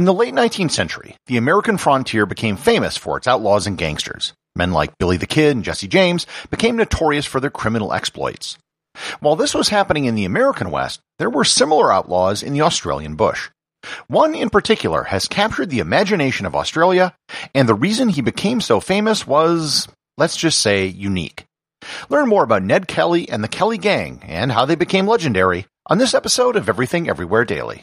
In the late 19th century, the American frontier became famous for its outlaws and gangsters. Men like Billy the Kid and Jesse James became notorious for their criminal exploits. While this was happening in the American West, there were similar outlaws in the Australian bush. One in particular has captured the imagination of Australia, and the reason he became so famous was, let's just say, unique. Learn more about Ned Kelly and the Kelly Gang and how they became legendary on this episode of Everything Everywhere Daily.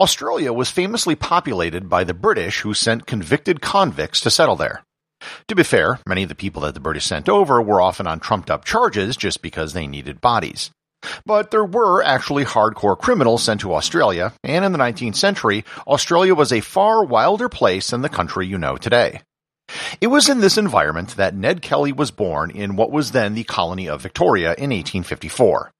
Australia was famously populated by the British who sent convicted convicts to settle there. To be fair, many of the people that the British sent over were often on trumped up charges just because they needed bodies. But there were actually hardcore criminals sent to Australia, and in the 19th century, Australia was a far wilder place than the country you know today. It was in this environment that Ned Kelly was born in what was then the colony of Victoria in 1854.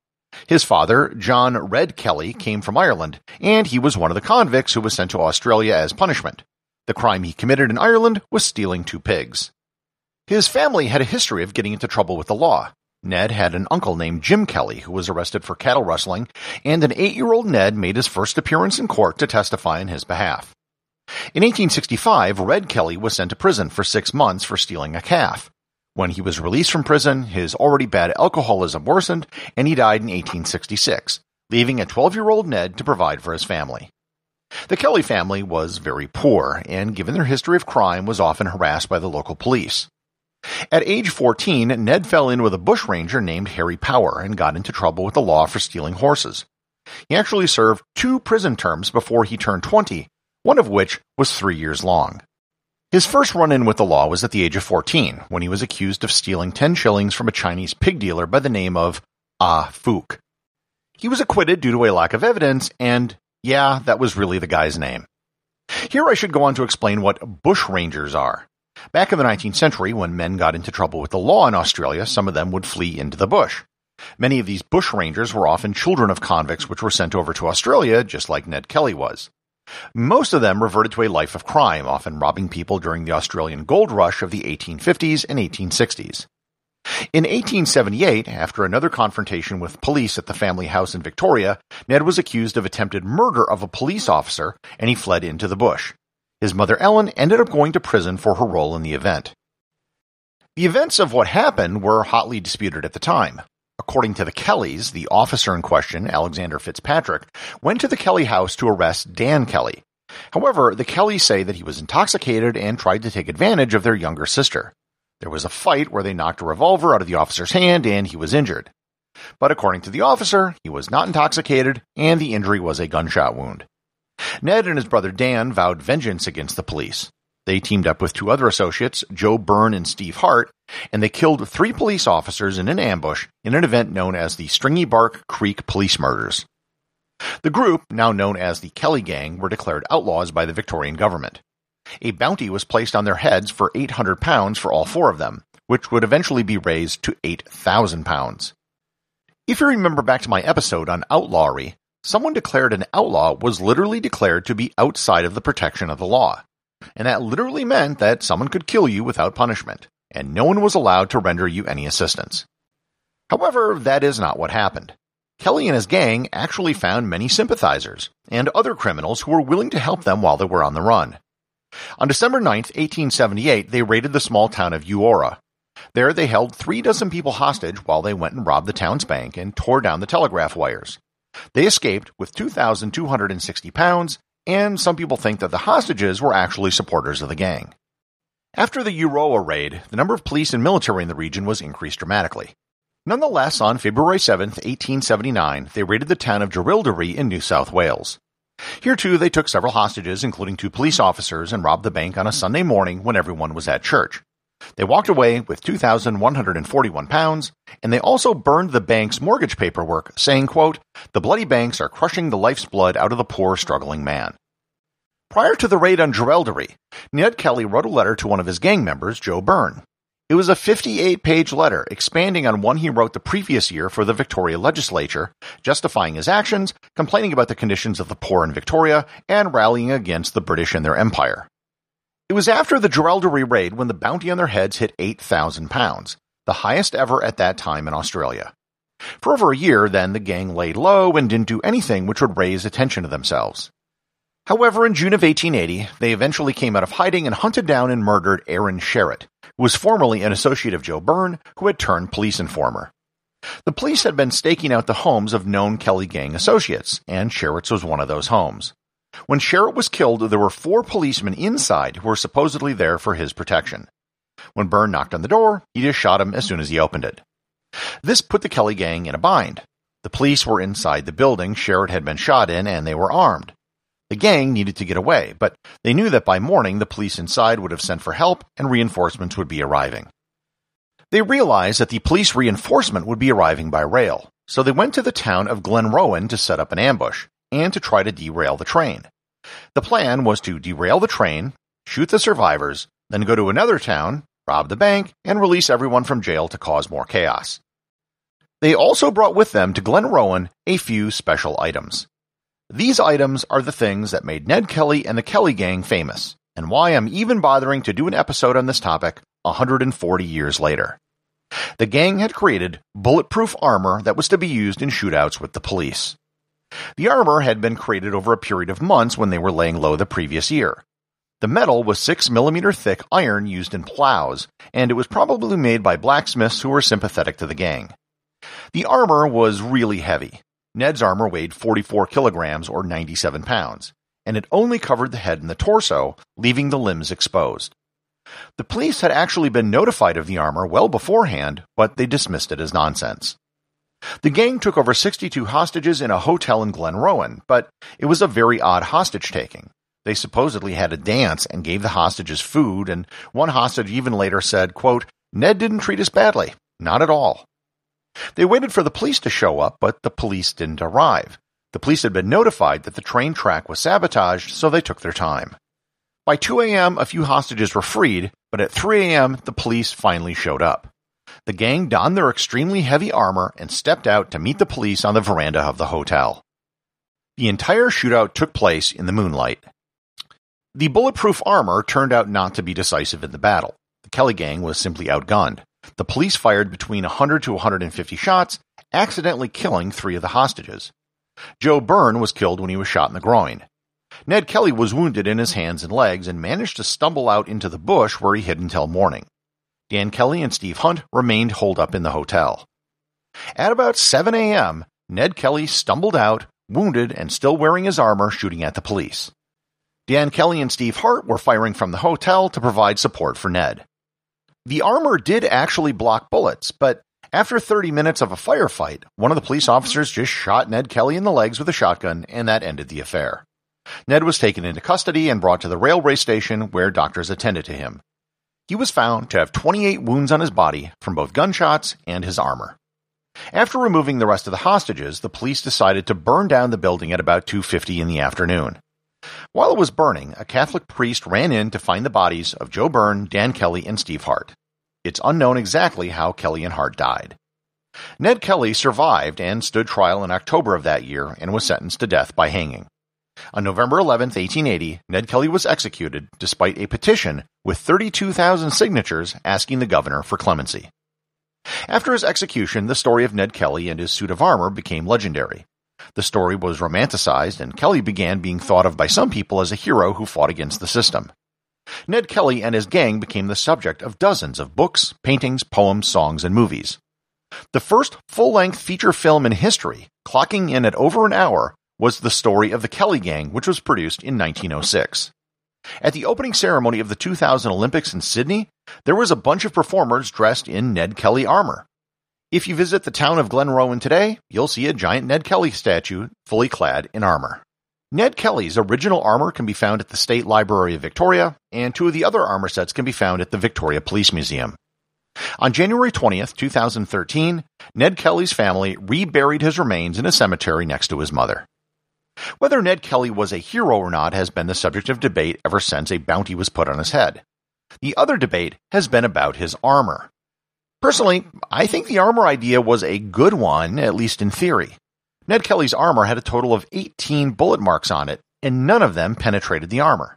His father, John Red Kelly, came from Ireland, and he was one of the convicts who was sent to Australia as punishment. The crime he committed in Ireland was stealing two pigs. His family had a history of getting into trouble with the law. Ned had an uncle named Jim Kelly who was arrested for cattle rustling, and an eight-year-old Ned made his first appearance in court to testify in his behalf. In 1865, Red Kelly was sent to prison for six months for stealing a calf. When he was released from prison, his already bad alcoholism worsened, and he died in 1866, leaving a 12-year-old Ned to provide for his family. The Kelly family was very poor, and given their history of crime, was often harassed by the local police. At age 14, Ned fell in with a bushranger named Harry Power and got into trouble with the law for stealing horses. He actually served two prison terms before he turned 20, one of which was three years long. His first run in with the law was at the age of 14, when he was accused of stealing 10 shillings from a Chinese pig dealer by the name of Ah Fook. He was acquitted due to a lack of evidence, and yeah, that was really the guy's name. Here I should go on to explain what bushrangers are. Back in the 19th century, when men got into trouble with the law in Australia, some of them would flee into the bush. Many of these bushrangers were often children of convicts which were sent over to Australia, just like Ned Kelly was. Most of them reverted to a life of crime, often robbing people during the Australian gold rush of the 1850s and 1860s. In 1878, after another confrontation with police at the family house in Victoria, Ned was accused of attempted murder of a police officer and he fled into the bush. His mother Ellen ended up going to prison for her role in the event. The events of what happened were hotly disputed at the time. According to the Kellys, the officer in question, Alexander Fitzpatrick, went to the Kelly house to arrest Dan Kelly. However, the Kellys say that he was intoxicated and tried to take advantage of their younger sister. There was a fight where they knocked a revolver out of the officer's hand and he was injured. But according to the officer, he was not intoxicated and the injury was a gunshot wound. Ned and his brother Dan vowed vengeance against the police. They teamed up with two other associates, Joe Byrne and Steve Hart, and they killed three police officers in an ambush in an event known as the Stringy Bark Creek Police Murders. The group, now known as the Kelly Gang, were declared outlaws by the Victorian government. A bounty was placed on their heads for 800 pounds for all four of them, which would eventually be raised to 8,000 pounds. If you remember back to my episode on outlawry, someone declared an outlaw was literally declared to be outside of the protection of the law and that literally meant that someone could kill you without punishment, and no one was allowed to render you any assistance. However, that is not what happened. Kelly and his gang actually found many sympathizers and other criminals who were willing to help them while they were on the run. On December 9, 1878, they raided the small town of Euroa. There they held three dozen people hostage while they went and robbed the town's bank and tore down the telegraph wires. They escaped with 2,260 pounds and some people think that the hostages were actually supporters of the gang. After the Euroa raid, the number of police and military in the region was increased dramatically. Nonetheless, on February 7, 1879, they raided the town of Jerilderie in New South Wales. Here too, they took several hostages, including two police officers, and robbed the bank on a Sunday morning when everyone was at church. They walked away with 2,141 pounds, and they also burned the bank's mortgage paperwork, saying, quote, The bloody banks are crushing the life's blood out of the poor, struggling man. Prior to the raid on Jerilderie, Ned Kelly wrote a letter to one of his gang members, Joe Byrne. It was a 58 page letter expanding on one he wrote the previous year for the Victoria legislature, justifying his actions, complaining about the conditions of the poor in Victoria, and rallying against the British and their empire. It was after the Jerilderie raid when the bounty on their heads hit £8,000, the highest ever at that time in Australia. For over a year, then, the gang laid low and didn't do anything which would raise attention to themselves. However, in June of 1880, they eventually came out of hiding and hunted down and murdered Aaron Sherritt, who was formerly an associate of Joe Byrne, who had turned police informer. The police had been staking out the homes of known Kelly Gang associates, and Sherritt's was one of those homes. When Sherritt was killed, there were four policemen inside who were supposedly there for his protection. When Byrne knocked on the door, he just shot him as soon as he opened it. This put the Kelly Gang in a bind. The police were inside the building Sherritt had been shot in, and they were armed. The gang needed to get away, but they knew that by morning the police inside would have sent for help and reinforcements would be arriving. They realized that the police reinforcement would be arriving by rail, so they went to the town of Glenrowan to set up an ambush and to try to derail the train. The plan was to derail the train, shoot the survivors, then go to another town, rob the bank, and release everyone from jail to cause more chaos. They also brought with them to Glenrowan a few special items. These items are the things that made Ned Kelly and the Kelly Gang famous, and why I'm even bothering to do an episode on this topic 140 years later. The gang had created bulletproof armor that was to be used in shootouts with the police. The armor had been created over a period of months when they were laying low the previous year. The metal was 6 millimeter thick iron used in plows, and it was probably made by blacksmiths who were sympathetic to the gang. The armor was really heavy, Ned's armor weighed 44 kilograms or 97 pounds, and it only covered the head and the torso, leaving the limbs exposed. The police had actually been notified of the armor well beforehand, but they dismissed it as nonsense. The gang took over 62 hostages in a hotel in Glenrowan, but it was a very odd hostage taking. They supposedly had a dance and gave the hostages food, and one hostage even later said, quote, Ned didn't treat us badly. Not at all. They waited for the police to show up, but the police didn't arrive. The police had been notified that the train track was sabotaged, so they took their time. By 2 a.m., a few hostages were freed, but at 3 a.m., the police finally showed up. The gang donned their extremely heavy armor and stepped out to meet the police on the veranda of the hotel. The entire shootout took place in the moonlight. The bulletproof armor turned out not to be decisive in the battle. The Kelly gang was simply outgunned. The police fired between 100 to 150 shots, accidentally killing three of the hostages. Joe Byrne was killed when he was shot in the groin. Ned Kelly was wounded in his hands and legs and managed to stumble out into the bush where he hid until morning. Dan Kelly and Steve Hart remained holed up in the hotel. At about 7 a.m., Ned Kelly stumbled out, wounded and still wearing his armor, shooting at the police. Dan Kelly and Steve Hart were firing from the hotel to provide support for Ned. The armor did actually block bullets, but after 30 minutes of a firefight, one of the police officers just shot Ned Kelly in the legs with a shotgun, and that ended the affair. Ned was taken into custody and brought to the railway station where doctors attended to him. He was found to have 28 wounds on his body from both gunshots and his armor. After removing the rest of the hostages, the police decided to burn down the building at about 2:50 in the afternoon. While it was burning, a Catholic priest ran in to find the bodies of Joe Byrne, Dan Kelly, and Steve Hart. It's unknown exactly how Kelly and Hart died. Ned Kelly survived and stood trial in October of that year and was sentenced to death by hanging. On November 11, 1880, Ned Kelly was executed despite a petition with 32,000 signatures asking the governor for clemency. After his execution, the story of Ned Kelly and his suit of armor became legendary. The story was romanticized, and Kelly began being thought of by some people as a hero who fought against the system. Ned Kelly and his gang became the subject of dozens of books, paintings, poems, songs, and movies. The first full length feature film in history, clocking in at over an hour, was The Story of the Kelly Gang, which was produced in 1906. At the opening ceremony of the 2000 Olympics in Sydney, there was a bunch of performers dressed in Ned Kelly armor. If you visit the town of Glenrowan today, you'll see a giant Ned Kelly statue fully clad in armor. Ned Kelly's original armor can be found at the State Library of Victoria, and two of the other armor sets can be found at the Victoria Police Museum. On January 20th, 2013, Ned Kelly's family reburied his remains in a cemetery next to his mother. Whether Ned Kelly was a hero or not has been the subject of debate ever since a bounty was put on his head. The other debate has been about his armor. Personally, I think the armor idea was a good one, at least in theory. Ned Kelly's armor had a total of 18 bullet marks on it, and none of them penetrated the armor.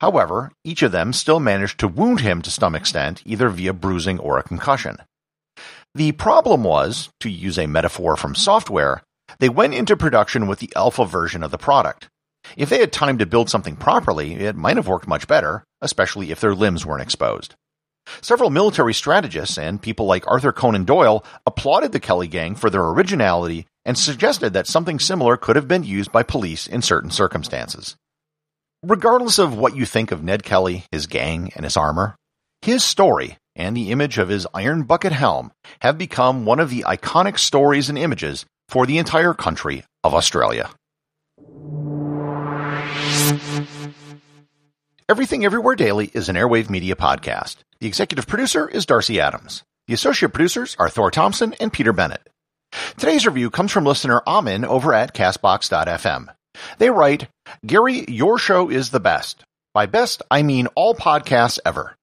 However, each of them still managed to wound him to some extent, either via bruising or a concussion. The problem was, to use a metaphor from software, they went into production with the alpha version of the product. If they had time to build something properly, it might have worked much better, especially if their limbs weren't exposed. Several military strategists and people like Arthur Conan Doyle applauded the Kelly gang for their originality and suggested that something similar could have been used by police in certain circumstances. Regardless of what you think of Ned Kelly, his gang, and his armor, his story and the image of his iron bucket helm have become one of the iconic stories and images for the entire country of Australia. Everything Everywhere Daily is an Airwave Media podcast. The executive producer is Darcy Adams. The associate producers are Thor Thompson and Peter Bennett. Today's review comes from listener Amin over at Castbox.fm. They write, Gary, your show is the best. By best, I mean all podcasts ever.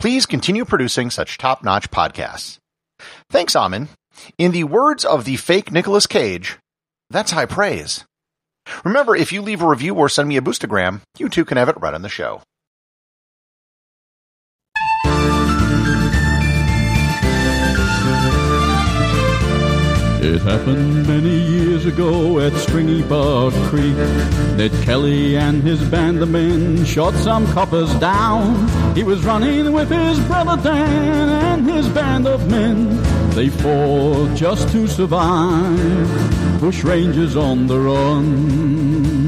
Please continue producing such top-notch podcasts. Thanks, Amin. In the words of the fake Nicolas Cage, that's high praise. Remember, if you leave a review or send me a boostagram, you too can have it read on the show. It happened many years ago at Stringy Bark Creek that Kelly and his band of men shot some coppers down. He was running with his brother Dan and his band of men. They fought just to survive. Bush Rangers on the run.